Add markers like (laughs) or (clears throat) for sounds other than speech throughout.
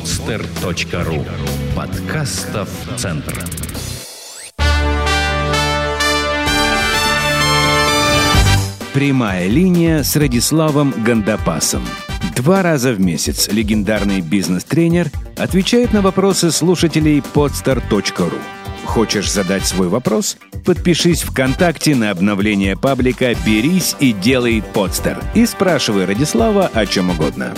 podster.ru Подкастов Центр. Прямая линия с Радиславом Гандапасом. Два раза в месяц легендарный бизнес-тренер отвечает на вопросы слушателей podster.ru. Хочешь задать свой вопрос? Подпишись ВКонтакте на обновление паблика «Берись и делай подстер» и спрашивай Радислава о чем угодно.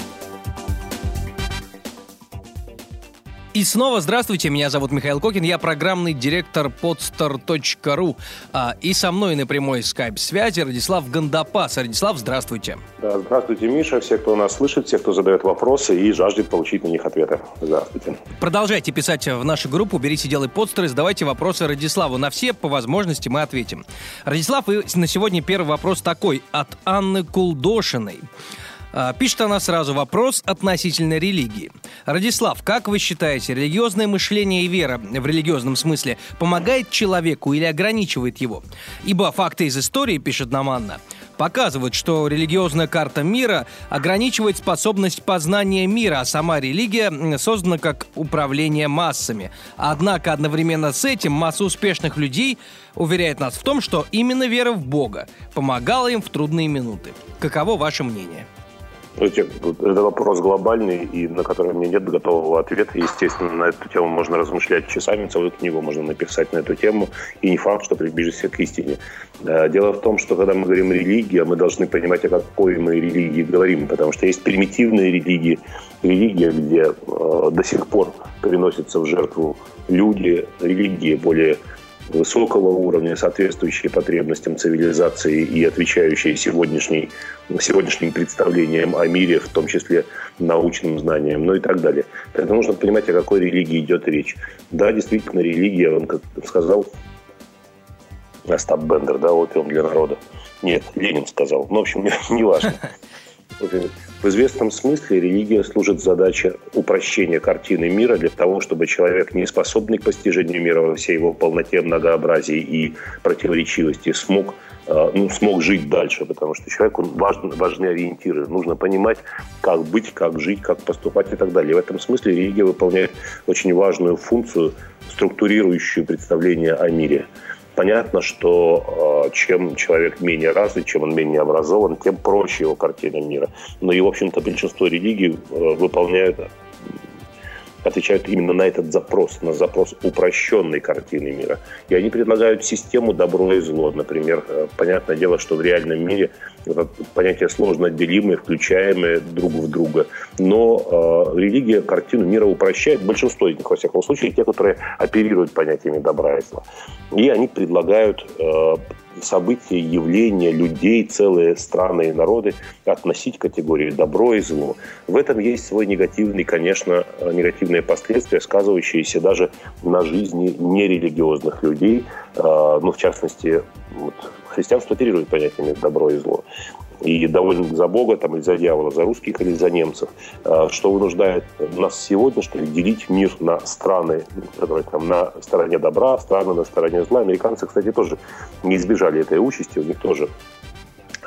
И снова здравствуйте, меня зовут Михаил Кокин, я программный директор podstar.ru. А, и со мной на прямой скайп-связи Радислав Гандапас. Радислав, здравствуйте. Да, здравствуйте, Миша, все, кто нас слышит, все, кто задает вопросы и жаждет получить на них ответы. Здравствуйте. Продолжайте писать в нашу группу «Берите, делай подстеры», задавайте вопросы Радиславу. На все по возможности мы ответим. Радислав, и на сегодня первый вопрос такой от Анны Кулдошиной. А, пишет она сразу вопрос относительно религии. Радислав, как вы считаете, религиозное мышление и вера в религиозном смысле помогает человеку или ограничивает его? Ибо факты из истории, пишет нам Анна, показывают, что религиозная карта мира ограничивает способность познания мира, а сама религия создана как управление массами. Однако одновременно с этим масса успешных людей уверяет нас в том, что именно вера в Бога помогала им в трудные минуты. Каково ваше мнение? Это вопрос глобальный, и на который меня нет готового ответа. Естественно, на эту тему можно размышлять часами, целую книгу можно написать на эту тему, и не факт, что приближишься к истине. Дело в том, что когда мы говорим религия, мы должны понимать, о какой мы религии говорим, потому что есть примитивные религии, религия, где э, до сих пор приносятся в жертву люди, религии более высокого уровня, соответствующие потребностям цивилизации и отвечающие сегодняшней, сегодняшним представлениям о мире, в том числе научным знаниям, ну и так далее. Тогда нужно понимать, о какой религии идет речь. Да, действительно, религия, он как сказал Остап Бендер, да, опиум для народа. Нет, Ленин сказал. Ну, в общем, (laughs) не важно. В известном смысле религия служит задаче упрощения картины мира для того, чтобы человек, не способный к постижению мира во всей его полноте, многообразии и противоречивости, смог э, ну, смог жить дальше, потому что человеку важны, важны ориентиры. Нужно понимать, как быть, как жить, как поступать и так далее. В этом смысле религия выполняет очень важную функцию, структурирующую представление о мире. Понятно, что э, чем человек менее развит, чем он менее образован, тем проще его картина мира. Но и, в общем-то, большинство религий э, выполняют отвечают именно на этот запрос, на запрос упрощенной картины мира. И они предлагают систему добро и зло. Например, э, понятное дело, что в реальном мире это понятие сложно отделимое, включаемое друг в друга. Но э, религия картину мира упрощает. Большинство из них, во всяком случае, те, которые оперируют понятиями добра и зла. И они предлагают э, события, явления, людей, целые страны и народы относить к категории добро и зло. В этом есть свой негативный, конечно, негативные последствия, сказывающиеся даже на жизни нерелигиозных людей. А, ну, в частности, вот, христианство оперирует понятиями добро и зло и доволен за Бога там, или за дьявола, за русских или за немцев, а, что вынуждает нас сегодня, что ли, делить мир на страны, которые там на стороне добра, страны на стороне зла. Американцы, кстати, тоже не избежали этой участи, у них тоже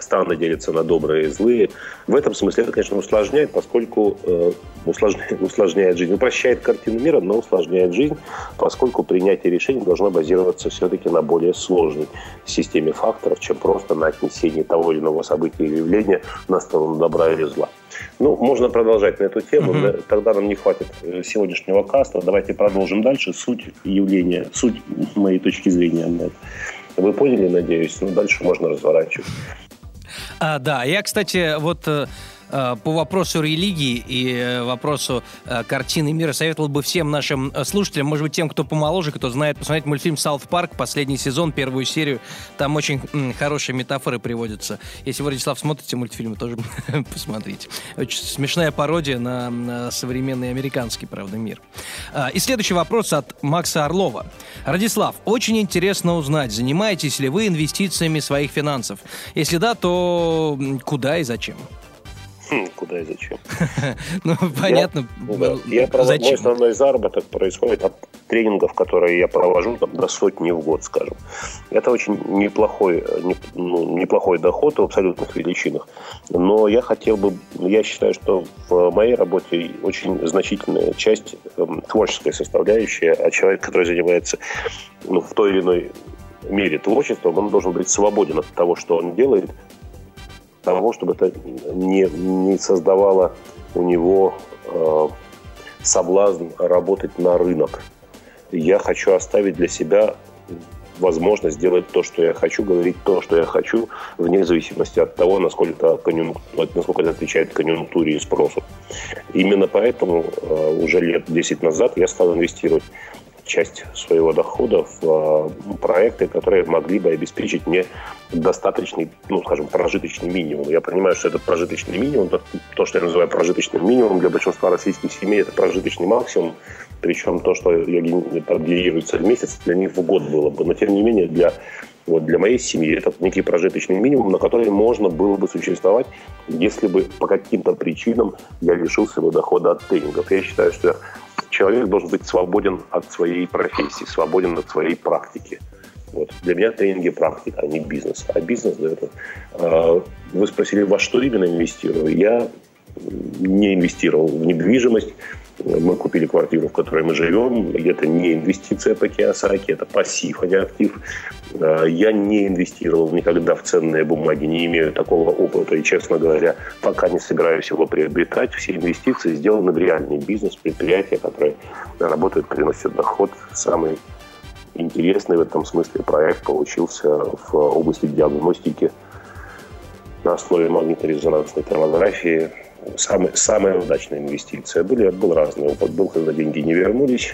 страны делятся на добрые и злые. В этом смысле это, конечно, усложняет, поскольку э, усложняет, усложняет жизнь. Упрощает картину мира, но усложняет жизнь, поскольку принятие решений должно базироваться все-таки на более сложной системе факторов, чем просто на отнесении того или иного события или явления на сторону добра или зла. Ну, можно продолжать на эту тему. Mm-hmm. Тогда нам не хватит э, сегодняшнего каста. Давайте продолжим дальше. Суть явления, суть моей точки зрения на это. Вы поняли, надеюсь? Ну, дальше можно разворачивать. А, да, я, кстати, вот э, по вопросу религии и э, вопросу э, картины мира советовал бы всем нашим слушателям, может быть, тем, кто помоложе, кто знает, посмотреть мультфильм «Саут Парк», последний сезон, первую серию. Там очень хорошие метафоры приводятся. Если вы, Владислав, смотрите мультфильмы, тоже (laughs) посмотрите. Очень смешная пародия на, современный американский, правда, мир. И следующий вопрос от Макса Орлова. Радислав, очень интересно узнать, занимаетесь ли вы инвестициями своих финансов? Если да, то куда и зачем? Хм, куда и зачем? (laughs) Ну, понятно. Я, да, я, мой основной заработок происходит от тренингов, которые я провожу, там, до сотни в год, скажем. Это очень неплохой, не, ну, неплохой доход в абсолютных величинах. Но я хотел бы, я считаю, что в моей работе очень значительная часть э, творческая составляющая, а человек, который занимается ну, в той или иной мере творчеством, он должен быть свободен от того, что он делает, того, чтобы это не, не создавало у него э, соблазн работать на рынок. Я хочу оставить для себя возможность сделать то, что я хочу, говорить то, что я хочу, вне зависимости от того, насколько это, насколько это отвечает конъюнктуре и спросу. Именно поэтому э, уже лет 10 назад я стал инвестировать часть своего дохода в э, проекты, которые могли бы обеспечить мне достаточный, ну, скажем, прожиточный минимум. Я понимаю, что это прожиточный минимум, то, то что я называю прожиточным минимумом для большинства российских семей, это прожиточный максимум, причем то, что генерируется в месяц, для них в год было бы. Но, тем не менее, для вот для моей семьи это некий прожиточный минимум, на который можно было бы существовать, если бы по каким-то причинам я лишился бы дохода от тренингов. Я считаю, что человек должен быть свободен от своей профессии, свободен от своей практики. Вот. Для меня тренинги практика, а не бизнес. А бизнес да, это... Э, вы спросили, во что именно инвестирую? Я не инвестировал в недвижимость, мы купили квартиру, в которой мы живем. Это не инвестиция по Киосаки, это пассив, а не актив. А, я не инвестировал никогда в ценные бумаги, не имею такого опыта. И, честно говоря, пока не собираюсь его приобретать. Все инвестиции сделаны в реальный бизнес, предприятия, которые работают, приносят доход. Самый интересный в этом смысле проект получился в области диагностики на основе магнитно-резонансной томографии самая, самая удачная инвестиция. Были, был разный опыт. Был, когда деньги не вернулись,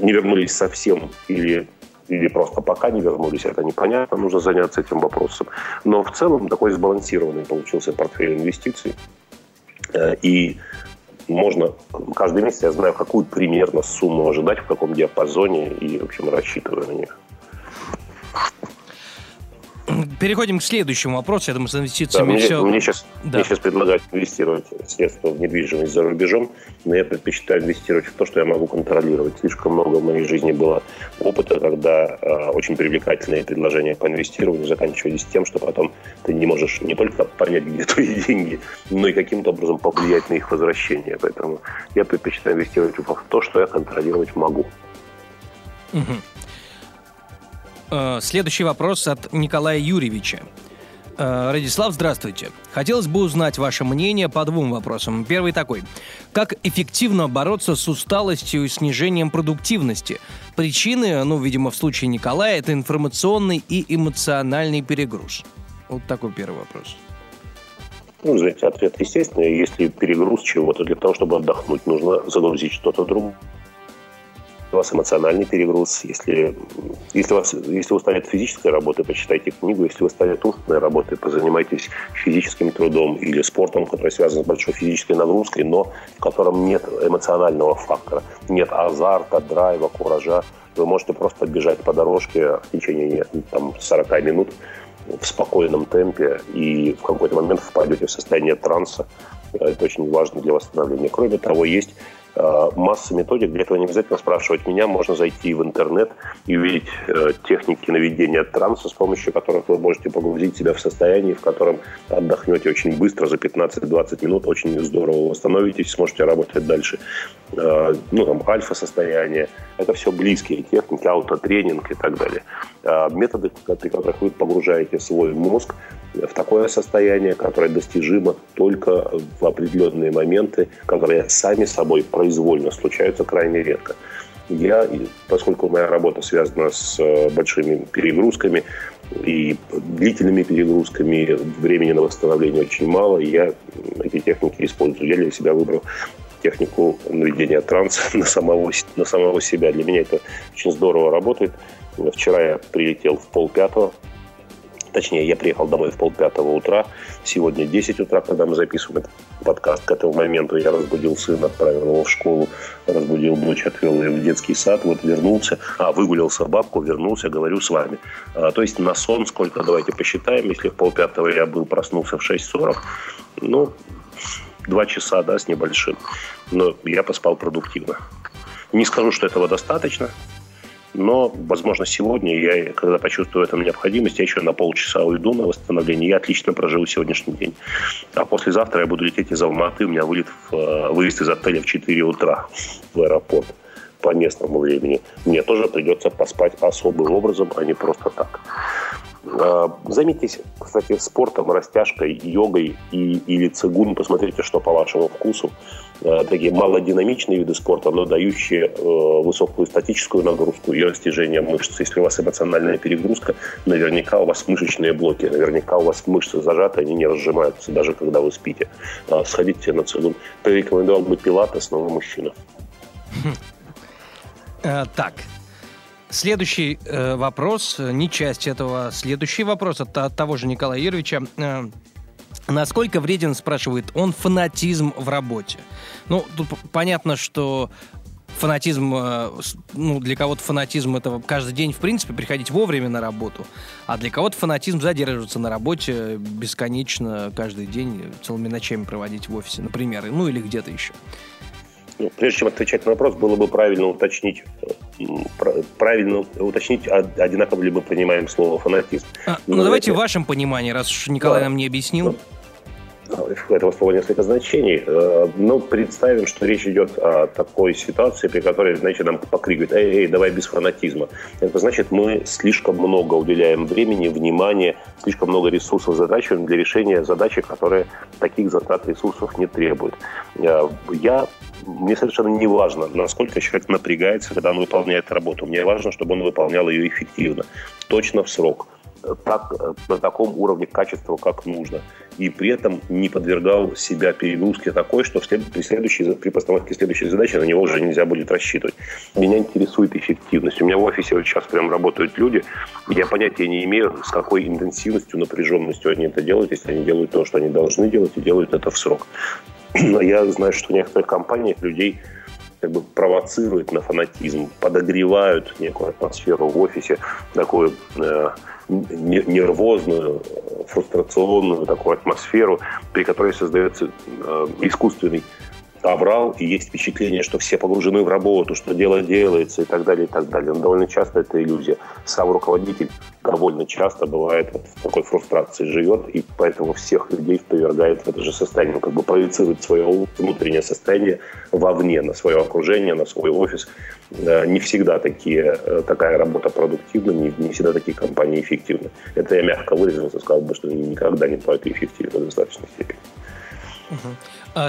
не вернулись совсем или или просто пока не вернулись, это непонятно, нужно заняться этим вопросом. Но в целом такой сбалансированный получился портфель инвестиций. Э, и можно каждый месяц я знаю, какую примерно сумму ожидать, в каком диапазоне, и, в общем, рассчитываю на нее. Переходим к следующему вопросу. Я думаю, с инвестициями да, мне, все... Мне сейчас, да. мне сейчас предлагают инвестировать средства в недвижимость за рубежом, но я предпочитаю инвестировать в то, что я могу контролировать. Слишком много в моей жизни было опыта, когда э, очень привлекательные предложения по инвестированию заканчивались тем, что потом ты не можешь не только понять, где твои (laughs) деньги, но и каким-то образом повлиять на их возвращение. Поэтому я предпочитаю инвестировать в то, что я контролировать могу. Угу. Э, следующий вопрос от Николая Юрьевича. Э, Радислав, здравствуйте. Хотелось бы узнать ваше мнение по двум вопросам. Первый такой. Как эффективно бороться с усталостью и снижением продуктивности? Причины, ну, видимо, в случае Николая, это информационный и эмоциональный перегруз. Вот такой первый вопрос. Ну, знаете, ответ естественный. Если перегруз чего-то для того, чтобы отдохнуть, нужно загрузить что-то другое у вас эмоциональный перегруз, если, если, вас, если от физической работы, почитайте книгу, если от умственной работы, позанимайтесь физическим трудом или спортом, который связан с большой физической нагрузкой, но в котором нет эмоционального фактора, нет азарта, драйва, куража. Вы можете просто бежать по дорожке в течение там, 40 минут в спокойном темпе и в какой-то момент впадете в состояние транса. Это очень важно для восстановления. Кроме того, есть масса методик. Для этого не обязательно спрашивать меня. Можно зайти в интернет и увидеть э, техники наведения транса, с помощью которых вы можете погрузить себя в состояние, в котором отдохнете очень быстро, за 15-20 минут, очень здорово восстановитесь, сможете работать дальше. Э, ну, там, альфа-состояние. Это все близкие техники, аутотренинг и так далее. Методы, при которых вы погружаете свой мозг в такое состояние, которое достижимо только в определенные моменты, которые сами собой произвольно случаются крайне редко. Я, поскольку моя работа связана с э, большими перегрузками и длительными перегрузками, времени на восстановление очень мало, я эти техники использую. Я для себя выбрал технику наведения транса (laughs) на самого, на самого себя. Для меня это очень здорово работает. Вчера я прилетел в полпятого, Точнее, я приехал домой в полпятого утра. Сегодня 10 утра, когда мы записываем этот подкаст. К этому моменту я разбудил сына, отправил его в школу, разбудил дочь, отвел ее в детский сад. Вот вернулся, а, выгулял собаку, вернулся, говорю с вами. А, то есть на сон сколько, давайте посчитаем. Если в полпятого я был, проснулся в 6.40, ну, два часа, да, с небольшим. Но я поспал продуктивно. Не скажу, что этого достаточно, но, возможно, сегодня я, когда почувствую эту необходимость, я еще на полчаса уйду на восстановление, я отлично проживу сегодняшний день. А послезавтра я буду лететь из Алматы, у меня вылет в, э, выезд из отеля в 4 утра в аэропорт по местному времени. Мне тоже придется поспать особым образом, а не просто так. А, займитесь, кстати, спортом, растяжкой, йогой и, или цигун. Посмотрите, что по вашему вкусу. А, такие малодинамичные виды спорта, но дающие э, высокую статическую нагрузку и растяжение мышц. Если у вас эмоциональная перегрузка, наверняка у вас мышечные блоки, наверняка у вас мышцы зажаты, они не разжимаются, даже когда вы спите. А, сходите на цигун. Порекомендовал бы пилатес, но мужчина. Э, так, Следующий э, вопрос, э, не часть этого, следующий вопрос от, от того же Николая Юрьевича. Э, насколько вреден, спрашивает он, фанатизм в работе? Ну, тут понятно, что фанатизм, э, ну, для кого-то фанатизм это каждый день, в принципе, приходить вовремя на работу, а для кого-то фанатизм задерживаться на работе бесконечно каждый день, целыми ночами проводить в офисе, например, ну или где-то еще. Ну, прежде чем отвечать на вопрос, было бы правильно уточнить, правильно уточнить, одинаково ли мы понимаем слово фанатизм. А, ну, давайте в вашем понимании, раз уж Николай да. нам не объяснил. У этого слова несколько значений. Э, ну, представим, что речь идет о такой ситуации, при которой, знаете, нам покрикивают, эй, эй, давай без фанатизма. Это значит, мы слишком много уделяем времени, внимания, слишком много ресурсов затрачиваем для решения задачи, которые таких затрат ресурсов не требуют. Э, я мне совершенно не важно, насколько человек напрягается, когда он выполняет работу. Мне важно, чтобы он выполнял ее эффективно, точно в срок, так, на таком уровне качества, как нужно. И при этом не подвергал себя перегрузке такой, что при, следующей, при постановке следующей задачи на него уже нельзя будет рассчитывать. Меня интересует эффективность. У меня в офисе вот сейчас прям работают люди, я понятия не имею, с какой интенсивностью, напряженностью они это делают, если они делают то, что они должны делать, и делают это в срок. (clears throat) Но я знаю, что в некоторых компаниях людей как бы провоцируют на фанатизм, подогревают некую атмосферу в офисе, такую э, нервозную, фрустрационную такую атмосферу, при которой создается э, искусственный аврал, и есть впечатление, что все погружены в работу, что дело делается и так далее, и так далее. Но довольно часто это иллюзия. Сам руководитель довольно часто бывает вот в такой фрустрации живет, и поэтому всех людей повергает в это же состояние. Он как бы проецирует свое внутреннее состояние вовне, на свое окружение, на свой офис. Не всегда такие, э, такая работа продуктивна, не, не всегда такие компании эффективны. Это я мягко выразился, сказал бы, что никогда не бывает эффективно в достаточной степени. Угу.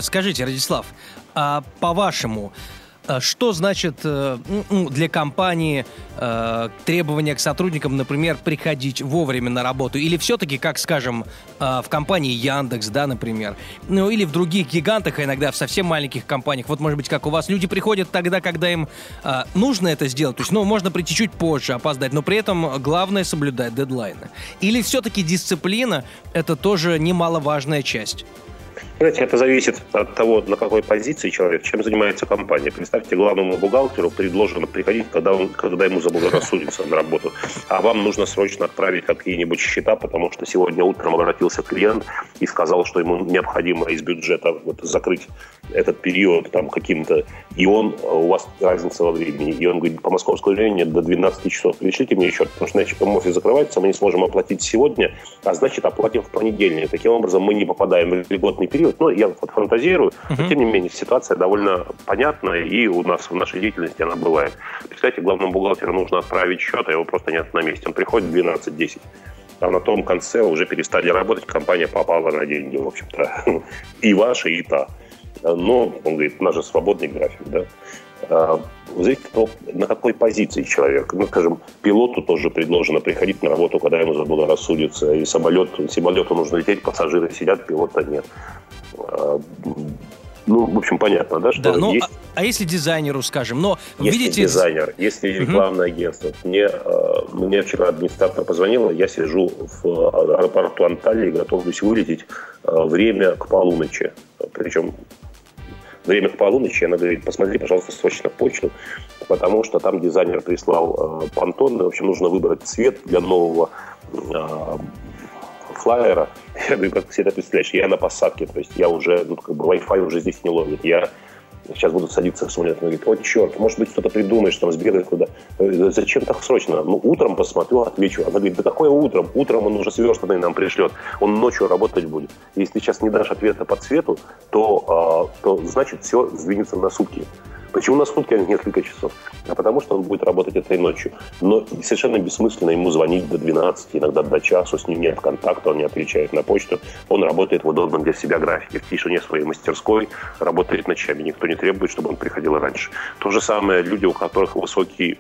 Скажите, Радислав, а по-вашему, а что значит э, для компании э, требования к сотрудникам, например, приходить вовремя на работу? Или все-таки, как, скажем, э, в компании Яндекс, да, например, ну или в других гигантах, а иногда в совсем маленьких компаниях, вот, может быть, как у вас, люди приходят тогда, когда им нужно это сделать, то есть, ну, можно прийти чуть позже, опоздать, но при этом главное соблюдать дедлайны. Или все-таки дисциплина — это тоже немаловажная часть? Знаете, это зависит от того, на какой позиции человек, чем занимается компания. Представьте, главному бухгалтеру предложено приходить, когда, он, когда ему заблагорассудится на работу, а вам нужно срочно отправить какие-нибудь счета, потому что сегодня утром обратился клиент и сказал, что ему необходимо из бюджета вот, закрыть этот период там каким-то, и он, у вас разница во времени, и он говорит, по московскому времени до 12 часов, пришлите мне счет, потому что иначе офис закрывается, мы не сможем оплатить сегодня, а значит оплатим в понедельник. Таким образом мы не попадаем в льготный период. Ну, я вот фантазирую, uh-huh. но тем не менее ситуация довольно понятная, и у нас в нашей деятельности она бывает. Представьте, главному бухгалтеру нужно отправить счет, а его просто нет на месте. Он приходит в 12-10 а на том конце уже перестали работать, компания попала на деньги, в общем-то. (laughs) И ваша, и та. Но, он говорит, у нас же свободный график, да. А, зависит от того, на какой позиции человек. Ну, скажем, пилоту тоже предложено приходить на работу, когда ему заблагорассудится. И самолет, самолету нужно лететь, пассажиры сидят, пилота нет. А, ну, в общем, понятно, да, что да, ну, есть... а, а если дизайнеру, скажем, но если видите... дизайнер, если рекламное угу. агентство. Мне, а, мне вчера администратор позвонила, я сижу в аэропорту Анталии, готовлюсь вылететь время к полуночи. Причем время к полуночи, она говорит, посмотри, пожалуйста, срочно почту, потому что там дизайнер прислал э, понтон, в общем, нужно выбрать цвет для нового э, флайера. (laughs) Я говорю, как ты себе это представляешь? Я на посадке, то есть я уже, ну, как бы Wi-Fi уже здесь не ловит. Я сейчас будут садиться в самолет и говорить, о, черт, может быть, что-то придумаешь, там, сбегай куда. Э, зачем так срочно? Ну, утром посмотрю, отвечу. Она говорит, да какое утром? Утром он уже сверстанный нам пришлет. Он ночью работать будет. Если ты сейчас не дашь ответа по цвету, то, а, то значит, все сдвинется на сутки. Почему на сутки, а не несколько часов? А потому что он будет работать этой ночью. Но совершенно бессмысленно ему звонить до 12, иногда до часу, с ним нет контакта, он не отвечает на почту. Он работает в удобном для себя графике, в тишине своей мастерской, работает ночами. Никто не требует, чтобы он приходил раньше. То же самое люди, у которых высокий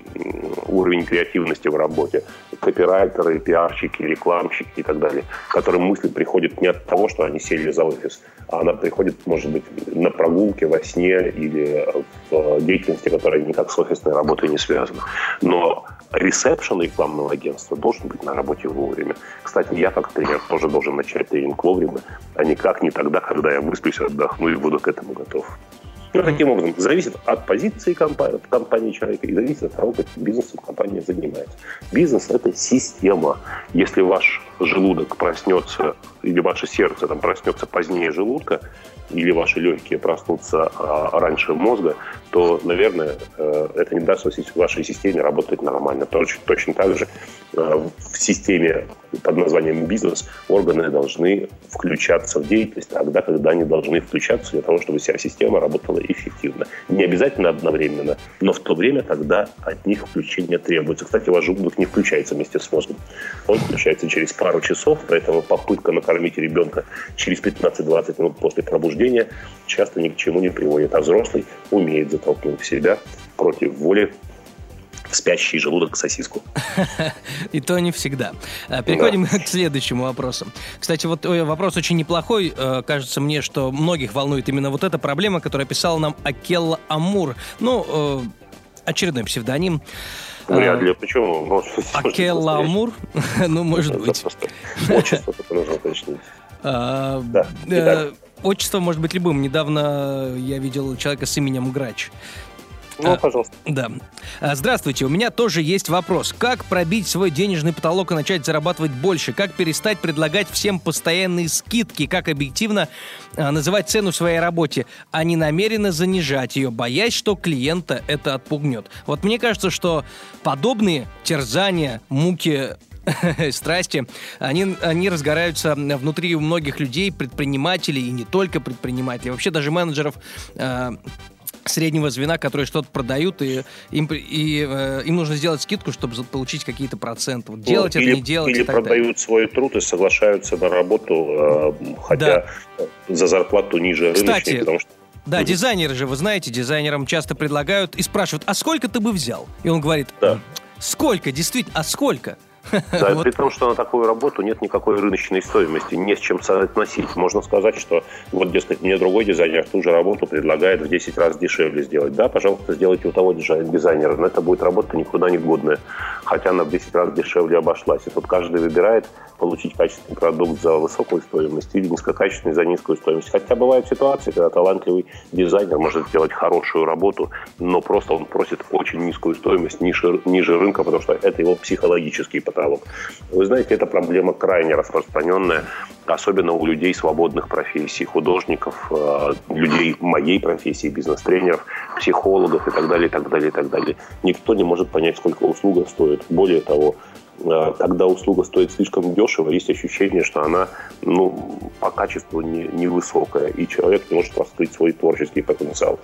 уровень креативности в работе. Копирайтеры, пиарщики, рекламщики и так далее. Которым мысль приходит не от того, что они сели за офис, а она приходит, может быть, на прогулке, во сне или в Э, деятельности, которая никак с офисной работой не связана. Но ресепшн рекламного агентства должен быть на работе вовремя. Кстати, я как тренер тоже должен начать тренинг вовремя, а никак не тогда, когда я высплюсь, отдохну и буду к этому готов. Ну, таким образом, зависит от позиции компании, компании человека и зависит от того, каким бизнесом компания занимается. Бизнес – это система. Если ваш желудок проснется, или ваше сердце там проснется позднее желудка, или ваши легкие проснутся а, раньше мозга, то, наверное, э, это не даст вашей системе работать нормально. Точно, точно так же э, в системе под названием бизнес органы должны включаться в деятельность тогда, когда они должны включаться для того, чтобы вся система работала эффективно. Не обязательно одновременно, но в то время, когда от них включение требуется. Кстати, ваш желудок не включается вместе с мозгом. Он включается через пару часов, поэтому попытка накормить ребенка через 15-20 минут после пробуждения часто ни к чему не приводит. А взрослый умеет затолкнуть себя против воли в спящий желудок сосиску. (laughs) И то не всегда. А, переходим (laughs) к следующему вопросу. Кстати, вот вопрос очень неплохой. Э, кажется мне, что многих волнует именно вот эта проблема, которую описал нам Акелла Амур. Ну, э, очередной псевдоним. Вряд ли. Почему? Акелла Амур? (laughs) Ну, может быть. Отчество только нужно уточнить. А, да. Э, отчество может быть любым. Недавно я видел человека с именем Грач. Ну, а, пожалуйста. Да. А, здравствуйте, у меня тоже есть вопрос. Как пробить свой денежный потолок и начать зарабатывать больше? Как перестать предлагать всем постоянные скидки? Как объективно а, называть цену своей работе, а не намеренно занижать ее, боясь, что клиента это отпугнет? Вот мне кажется, что подобные терзания, муки (laughs) страсти, они, они разгораются внутри у многих людей, предпринимателей и не только предпринимателей, вообще даже менеджеров э, среднего звена, которые что-то продают, и им, и, э, им нужно сделать скидку, чтобы получить какие-то проценты. Вот делать ну, это, не делать. Или продают далее. свой труд и соглашаются на работу, э, хотя да. за зарплату ниже Кстати, рыночной, потому что да, дизайнеры же, вы знаете, дизайнерам часто предлагают и спрашивают, а сколько ты бы взял? И он говорит, да. сколько, действительно, а сколько? Да, вот. при том, что на такую работу нет никакой рыночной стоимости, не с чем соотносить. Можно сказать, что вот, дескать, мне другой дизайнер ту же работу предлагает в 10 раз дешевле сделать. Да, пожалуйста, сделайте у того дизайнера, но это будет работа никуда не годная, хотя она в 10 раз дешевле обошлась. И тут каждый выбирает получить качественный продукт за высокую стоимость или низкокачественный за низкую стоимость. Хотя бывают ситуации, когда талантливый дизайнер может сделать хорошую работу, но просто он просит очень низкую стоимость ниже, ниже рынка, потому что это его психологический потолок. Вы знаете, эта проблема крайне распространенная, особенно у людей свободных профессий, художников, э, людей моей профессии, бизнес-тренеров, психологов и так далее, и так далее, и так далее. Никто не может понять, сколько услуга стоит. Более того, э, когда услуга стоит слишком дешево, есть ощущение, что она ну, по качеству не, невысокая, и человек не может раскрыть свой творческий потенциал.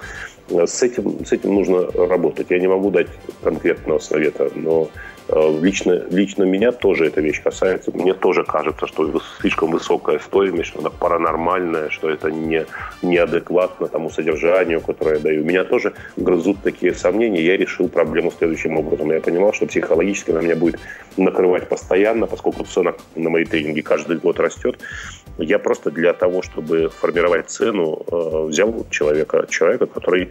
С этим, с этим нужно работать. Я не могу дать конкретного совета, но лично, лично меня тоже эта вещь касается. Мне тоже кажется, что слишком высокая стоимость, что она паранормальная, что это не, неадекватно тому содержанию, которое я даю. Меня тоже грызут такие сомнения. Я решил проблему следующим образом. Я понимал, что психологически она меня будет накрывать постоянно, поскольку цена на мои тренинги каждый год растет. Я просто для того, чтобы формировать цену, э, взял человека, человека, который,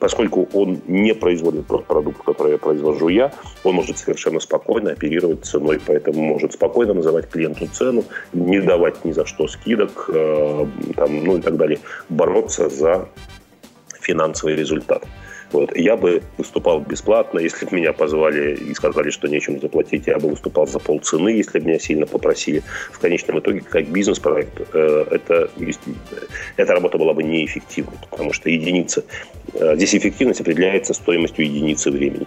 поскольку он не производит тот продукт, который я произвожу я, он может совершенно спокойно оперировать ценой, поэтому может спокойно называть клиенту цену, не давать ни за что скидок, э, там, ну и так далее, бороться за финансовый результат. Вот. Я бы выступал бесплатно, если бы меня позвали и сказали, что нечем заплатить, я бы выступал за полцены, если бы меня сильно попросили. В конечном итоге, как бизнес-проект, э, это, эта работа была бы неэффективной, потому что единица, э, здесь эффективность определяется стоимостью единицы времени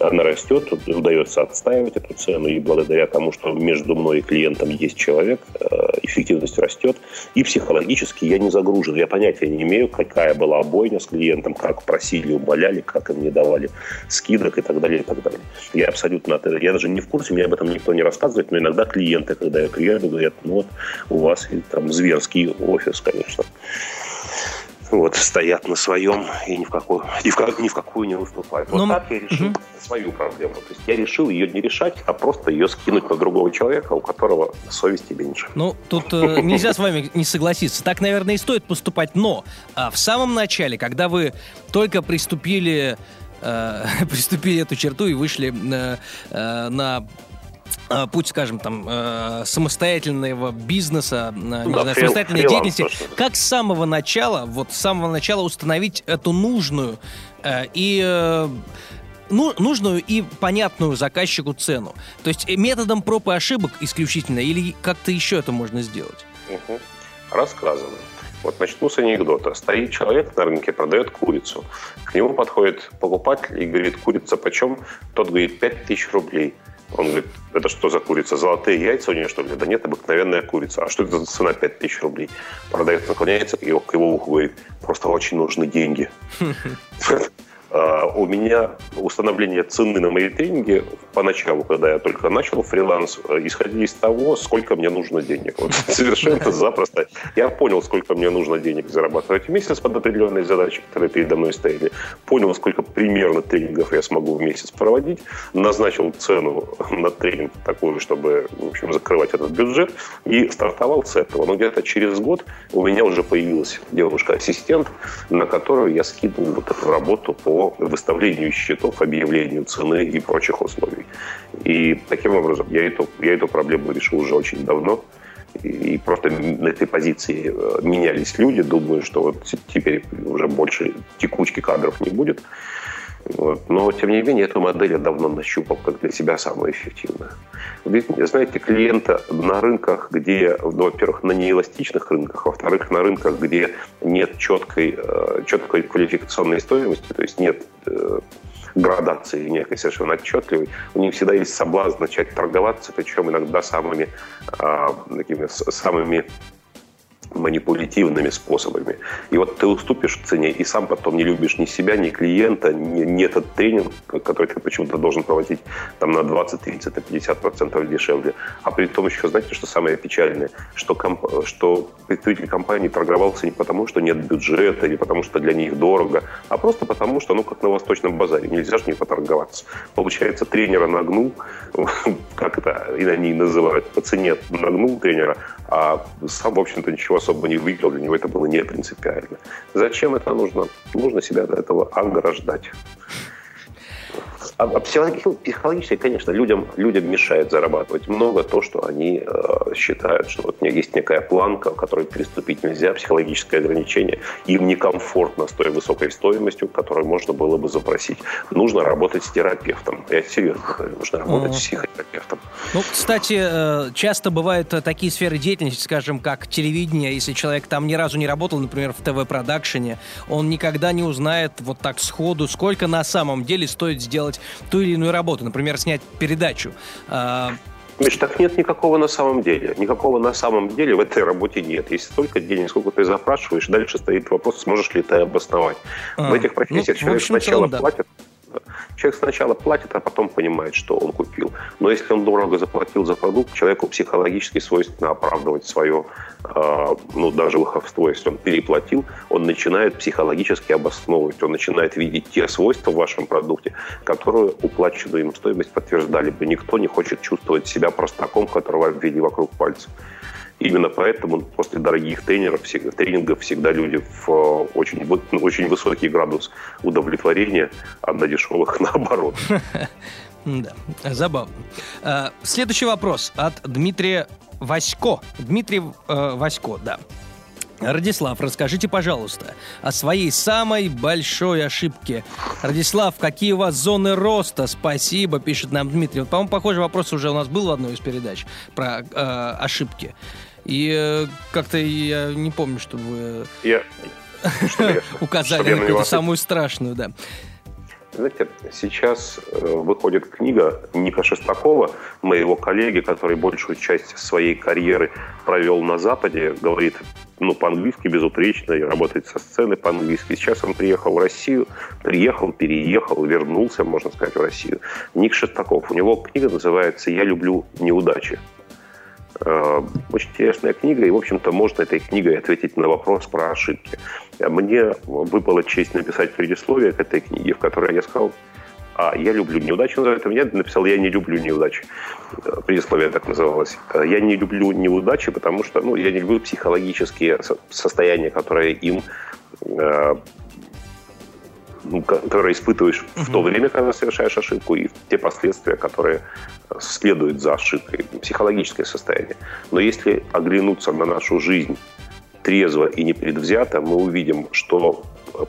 она растет, удается отстаивать эту цену, и благодаря тому, что между мной и клиентом есть человек, э, эффективность растет, и психологически я не загружен. Я понятия не имею, какая была обойня с клиентом, как просили, умоляли, как им не давали скидок и так далее, и так далее. Я абсолютно, я даже не в курсе, мне об этом никто не рассказывает, но иногда клиенты, когда я приеду, говорят, ну вот у вас там зверский офис, конечно вот, стоят на своем и ни в какую, ни в, как, ни в какую не выступают. Вот Но... так я решил угу. свою проблему. То есть я решил ее не решать, а просто ее скинуть на другого человека, у которого совести меньше. Ну, тут э, нельзя с вами не согласиться. Так, наверное, и стоит поступать. Но а в самом начале, когда вы только приступили э, (laughs) приступили эту черту и вышли э, э, на Э, путь, скажем, там, э, самостоятельного бизнеса, э, да, не знаю, самостоятельной деятельности, как с самого начала, вот с самого начала установить эту нужную и ну, нужную и понятную заказчику цену. То есть методом проб и ошибок исключительно, или как-то еще это можно сделать? Угу. Рассказываю. Вот начну с анекдота. Стоит человек на рынке, продает курицу. К нему подходит покупатель и говорит, курица почем? Тот говорит, 5000 рублей. Он говорит, это что за курица? Золотые яйца у нее, что ли? Да нет, обыкновенная курица. А что это за цена 5000 рублей? Продавец наклоняется его, к его уху говорит, просто очень нужны деньги. (laughs) А, у меня установление цены на мои тренинги поначалу, когда я только начал фриланс, э, исходили из того, сколько мне нужно денег. Вот (laughs) совершенно запросто. Я понял, сколько мне нужно денег зарабатывать в месяц под определенные задачи, которые передо мной стояли. Понял, сколько примерно тренингов я смогу в месяц проводить. Назначил цену (laughs) на тренинг такую, чтобы в общем, закрывать этот бюджет. И стартовал с этого. Но где-то через год у меня уже появилась девушка-ассистент, на которую я скидывал вот эту работу по выставлению счетов, объявлению цены и прочих условий. И таким образом я эту, я эту проблему решил уже очень давно. И просто на этой позиции э, менялись люди. Думаю, что вот теперь уже больше текучки кадров не будет. Вот. Но, тем не менее, эту модель я давно нащупал как для себя самую эффективную. Ведь, знаете, клиента на рынках, где, ну, во-первых, на неэластичных рынках, во-вторых, на рынках, где нет четкой, э, четкой квалификационной стоимости, то есть нет э, градации некой совершенно отчетливой, у них всегда есть соблазн начать торговаться, причем иногда самыми, а, такими, самыми манипулятивными способами. И вот ты уступишь цене, и сам потом не любишь ни себя, ни клиента, ни, ни этот тренинг, который ты почему-то должен проводить там на 20, 30, на 50 процентов дешевле. А при том еще, знаете, что самое печальное? Что, комп, что представитель компании торговался не потому, что нет бюджета, или потому, что для них дорого, а просто потому, что, ну, как на Восточном базаре, нельзя же не поторговаться. Получается, тренера нагнул, (laughs) как это и они называют, по цене нагнул тренера, а сам, в общем-то, ничего особо не выиграл, для него это было не принципиально. Зачем это нужно? Нужно себя от этого ограждать. А, а психологически, конечно, людям, людям мешает зарабатывать много то, что они э, считают, что вот есть некая планка, которой переступить нельзя, психологическое ограничение. Им некомфортно с той высокой стоимостью, которую можно было бы запросить. Нужно работать с терапевтом. Я серьезно говорю, нужно работать mm. с психотерапевтом. Ну, кстати, э, часто бывают такие сферы деятельности, скажем, как телевидение. Если человек там ни разу не работал, например, в ТВ-продакшене, он никогда не узнает вот так сходу, сколько на самом деле стоит сделать ту или иную работу, например, снять передачу. А, Миш, так нет никакого на самом деле. Никакого на самом деле в этой работе нет. Есть столько денег, сколько ты запрашиваешь, дальше стоит вопрос, сможешь ли ты обосновать. А, в этих профессиях ну, человек сначала целом, да. платит, Человек сначала платит, а потом понимает, что он купил. Но если он дорого заплатил за продукт, человеку психологически свойственно оправдывать свое, э, ну, даже выховство. Если он переплатил, он начинает психологически обосновывать, он начинает видеть те свойства в вашем продукте, которые уплаченную им стоимость подтверждали бы. Никто не хочет чувствовать себя простаком, которого обвели вокруг пальца. Именно поэтому после дорогих тренеров, тренингов всегда люди в э, очень, очень высокий градус удовлетворения, а на дешевых (laughs) наоборот. Да, забавно. Э, следующий вопрос от Дмитрия Васько. Дмитрий э, Васько, да. Радислав, расскажите, пожалуйста, о своей самой большой ошибке. Радислав, какие у вас зоны роста? Спасибо, пишет нам Дмитрий. Вот, по-моему, похожий вопрос уже у нас был в одной из передач про э, ошибки. И э, как-то я не помню, чтобы вы я... (laughs) указали на какую-то самую страшную, да. Знаете, сейчас э, выходит книга Ника Шестакова, моего коллеги, который большую часть своей карьеры провел на Западе, говорит ну, по-английски безупречно и работает со сцены по-английски. Сейчас он приехал в Россию, приехал, переехал, вернулся, можно сказать, в Россию. Ник Шестаков. У него книга называется «Я люблю неудачи». Э, очень интересная книга, и, в общем-то, можно этой книгой ответить на вопрос про ошибки. Мне выпала честь написать предисловие к этой книге, в которой я сказал, а я люблю неудачи, называют я написал «Я не люблю неудачи». Э, предисловие так называлось. Э, я не люблю неудачи, потому что ну, я не люблю психологические состояния, которые им ну, которые испытываешь угу. в то время, когда совершаешь ошибку, и те последствия, которые следуют за ошибкой, психологическое состояние. Но если оглянуться на нашу жизнь трезво и непредвзято, мы увидим, что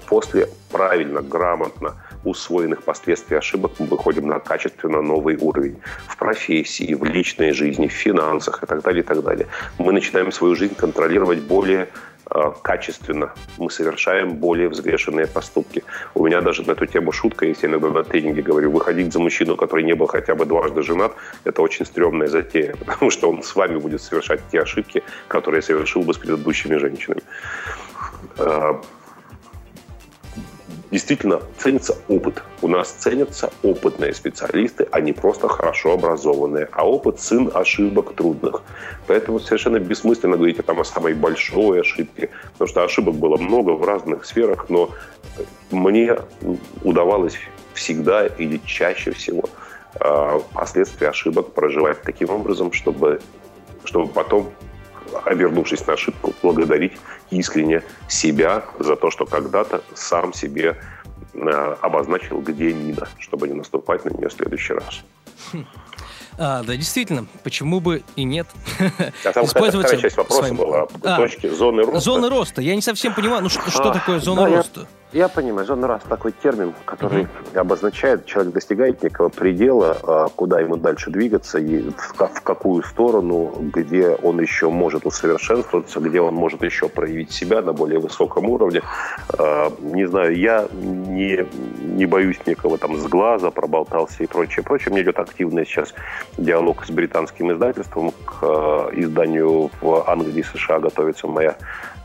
после правильно, грамотно усвоенных последствий ошибок мы выходим на качественно новый уровень в профессии, в личной жизни, в финансах и так далее, и так далее. Мы начинаем свою жизнь контролировать более качественно мы совершаем более взвешенные поступки. У меня даже на эту тему шутка есть, я иногда на тренинге говорю, выходить за мужчину, который не был хотя бы дважды женат, это очень стрёмная затея, (laughs) потому что он с вами будет совершать те ошибки, которые совершил бы с предыдущими женщинами. Действительно ценится опыт. У нас ценятся опытные специалисты, а не просто хорошо образованные. А опыт – сын ошибок трудных. Поэтому совершенно бессмысленно говорить там о самой большой ошибке, потому что ошибок было много в разных сферах, но мне удавалось всегда или чаще всего а, последствия ошибок проживать таким образом, чтобы, чтобы потом обернувшись на ошибку, благодарить искренне себя за то, что когда-то сам себе э, обозначил, где Нина, чтобы не наступать на нее в следующий раз. Хм. А, да, действительно, почему бы и нет? А там вторая часть вопроса своим... была, а, точки зоны роста. Зоны роста. Я не совсем понимаю, ну что, а, что такое зона да, роста? Я... Я понимаю, зона раз такой термин, который mm-hmm. обозначает, человек достигает некого предела, а, куда ему дальше двигаться и в, в какую сторону, где он еще может усовершенствоваться, где он может еще проявить себя на более высоком уровне. А, не знаю, я не, не боюсь некого там с глаза, проболтался и прочее, прочее. Мне идет активный сейчас диалог с британским издательством. К а, изданию в Англии и США готовится моя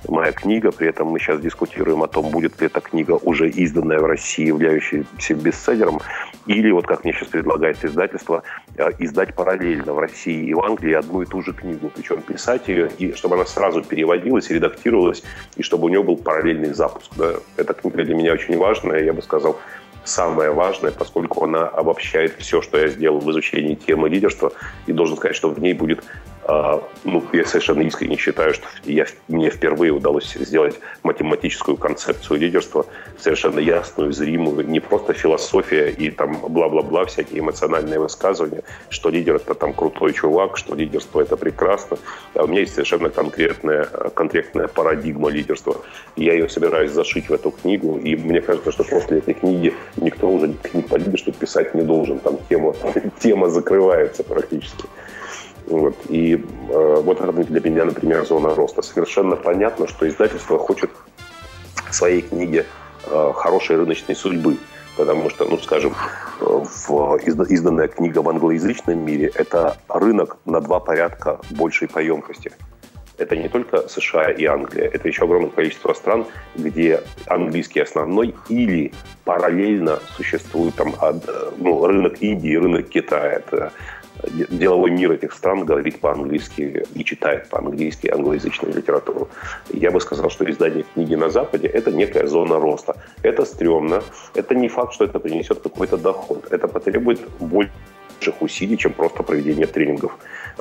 моя книга. При этом мы сейчас дискутируем о том, будет ли эта книга уже изданная в России, являющаяся бестселлером, или, вот как мне сейчас предлагает издательство, э, издать параллельно в России и в Англии одну и ту же книгу. Причем писать ее, и чтобы она сразу переводилась, редактировалась, и чтобы у нее был параллельный запуск. Да. Эта книга для меня очень важная, я бы сказал, самое важное, поскольку она обобщает все, что я сделал в изучении темы лидерства, и должен сказать, что в ней будет ну, я совершенно искренне считаю, что я, мне впервые удалось сделать математическую концепцию лидерства, совершенно ясную, зримую, не просто философия и там бла-бла-бла, всякие эмоциональные высказывания, что лидер это там крутой чувак, что лидерство это прекрасно. А у меня есть совершенно конкретная, конкретная парадигма лидерства. Я ее собираюсь зашить в эту книгу, и мне кажется, что после этой книги никто уже книг по лидерству писать не должен. Там тема, (laughs) тема закрывается практически. Вот. И э, вот это для меня, например, зона роста. Совершенно понятно, что издательство хочет в своей книге э, хорошей рыночной судьбы. Потому что, ну, скажем, в, изданная книга в англоязычном мире – это рынок на два порядка большей по емкости. Это не только США и Англия, это еще огромное количество стран, где английский основной или параллельно существует там ну, рынок Индии, рынок Китая. Это деловой мир этих стран говорит по-английски и читает по-английски англоязычную литературу. Я бы сказал, что издание книги на Западе – это некая зона роста. Это стрёмно. Это не факт, что это принесет какой-то доход. Это потребует больше усилий, чем просто проведение тренингов.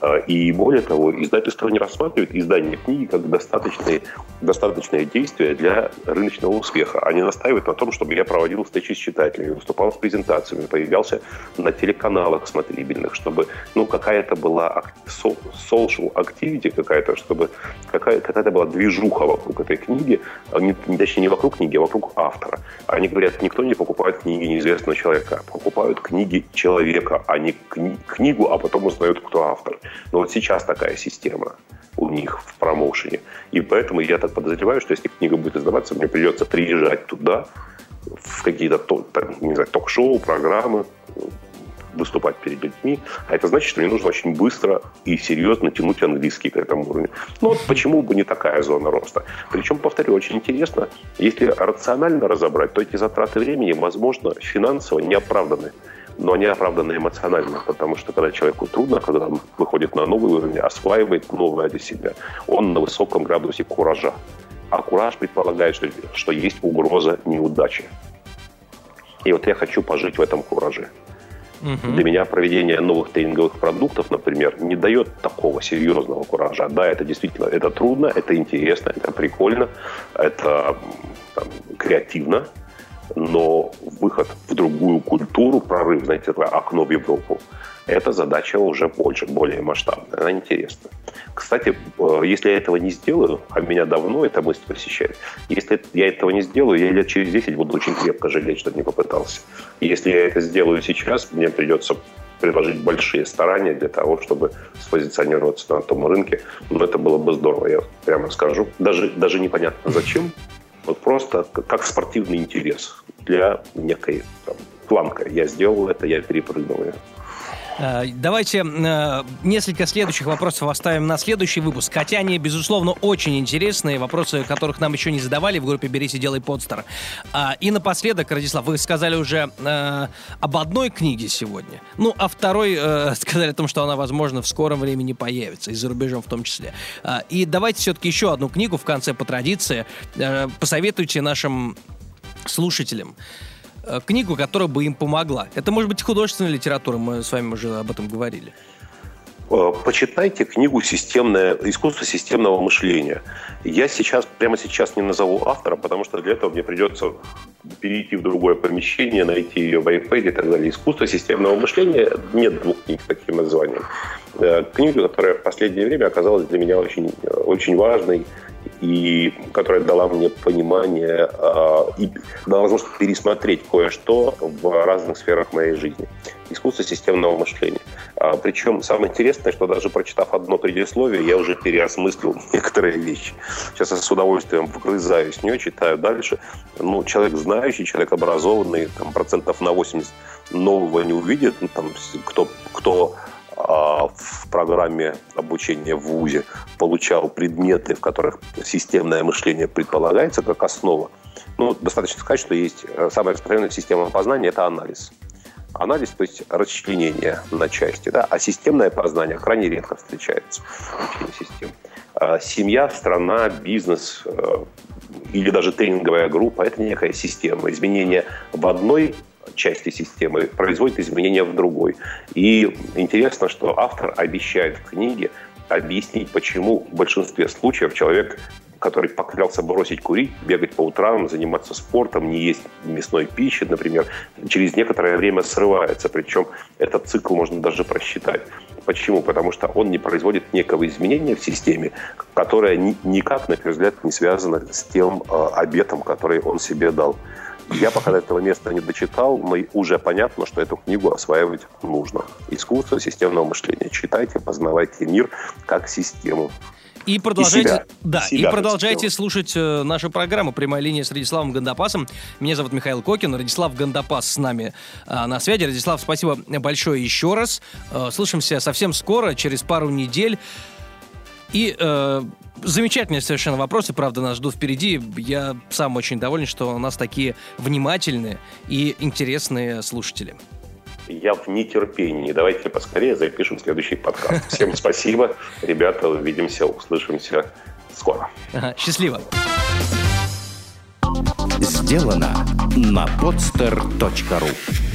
А, и более того, издательство не рассматривает издание книги как достаточные, достаточное действие для рыночного успеха. Они настаивают на том, чтобы я проводил встречи с читателями, выступал с презентациями, появлялся на телеканалах смотрибельных, чтобы ну, какая-то была social activity какая-то, чтобы какая- какая-то была движуха вокруг этой книги, а не, точнее не вокруг книги, а вокруг автора. Они говорят, никто не покупает книги неизвестного человека, покупают книги человека, а не кни- книгу, а потом узнают, кто автор. Но вот сейчас такая система у них в промоушене. И поэтому я так подозреваю, что если книга будет издаваться, мне придется приезжать туда, в какие-то не знаю, ток-шоу, программы, выступать перед людьми. А это значит, что мне нужно очень быстро и серьезно тянуть английский к этому уровню. Ну вот почему бы не такая зона роста? Причем, повторю, очень интересно, если рационально разобрать, то эти затраты времени, возможно, финансово не оправданы но они оправданы эмоционально, потому что когда человеку трудно, когда он выходит на новый уровень, осваивает новое для себя, он на высоком градусе куража. А кураж предполагает, что, что есть угроза неудачи. И вот я хочу пожить в этом кураже. Угу. Для меня проведение новых тренинговых продуктов, например, не дает такого серьезного куража. Да, это действительно это трудно, это интересно, это прикольно, это там, креативно, но выход в другую культуру, прорыв, знаете, такое окно в Европу, эта задача уже больше, более масштабная, она интересна. Кстати, э, если я этого не сделаю, а меня давно эта мысль посещает, если я этого не сделаю, я лет через 10 буду очень крепко жалеть, что не попытался. Если я это сделаю сейчас, мне придется приложить большие старания для того, чтобы спозиционироваться на том рынке. Но это было бы здорово, я прямо скажу. Даже, даже непонятно зачем, вот просто как спортивный интерес для некой там, планка. Я сделал это, я перепрыгнул ее. Э, давайте э, несколько следующих вопросов оставим на следующий выпуск. Хотя они, безусловно, очень интересные, вопросы, которых нам еще не задавали в группе «Берись и делай подстер». А, и напоследок, Радислав, вы сказали уже э, об одной книге сегодня. Ну, а второй (laughs) сказали о том, что она, возможно, в скором времени появится, и за рубежом в том числе. А, и давайте все-таки еще одну книгу в конце по традиции. Посоветуйте нашим слушателям. Э, книгу, которая бы им помогла. Это может быть художественная литература, мы с вами уже об этом говорили. Э, почитайте книгу «Системное, «Искусство системного мышления». Я сейчас, прямо сейчас не назову автора, потому что для этого мне придется перейти в другое помещение, найти ее в iPad и так далее. «Искусство системного мышления» нет двух книг с таким названием. Э, книга, которая в последнее время оказалась для меня очень, очень важной и которая дала мне понимание э, и дала возможность пересмотреть кое-что в разных сферах моей жизни. Искусство системного мышления. А, причем самое интересное, что даже прочитав одно предисловие, я уже переосмыслил (laughs) некоторые вещи. Сейчас я с удовольствием вгрызаюсь в нее, читаю дальше. Ну, человек знающий, человек образованный, там, процентов на 80 нового не увидит. Ну, там, кто, кто а, в программе обучения в ВУЗе получал предметы, в которых системное мышление предполагается как основа, ну, достаточно сказать, что есть э, самая распространенная система познания – это анализ. Анализ, то есть расчленение на части, да, а системное познание крайне редко встречается в систем. А семья, страна, бизнес э, или даже тренинговая группа – это некая система. Изменение в одной части системы производит изменения в другой. И интересно, что автор обещает в книге объяснить, почему в большинстве случаев человек который поклялся бросить курить, бегать по утрам, заниматься спортом, не есть мясной пищи, например, через некоторое время срывается. Причем этот цикл можно даже просчитать. Почему? Потому что он не производит некого изменения в системе, которое никак, на первый взгляд, не связано с тем э, обетом, который он себе дал. Я пока до этого места не дочитал, но уже понятно, что эту книгу осваивать нужно. Искусство системного мышления. Читайте, познавайте мир как систему. И продолжайте, и себя, да, себя и продолжайте слушать э, нашу программу «Прямая линия» с Радиславом Гандапасом. Меня зовут Михаил Кокин, Радислав Гандапас с нами э, на связи. Радислав, спасибо большое еще раз. Э, слышимся совсем скоро, через пару недель. И э, замечательные совершенно вопросы, правда, нас ждут впереди. Я сам очень доволен, что у нас такие внимательные и интересные слушатели. Я в нетерпении. Давайте поскорее запишем следующий подкаст. Всем спасибо. Ребята, увидимся, услышимся скоро. Ага, счастливо. Сделано на podster.ru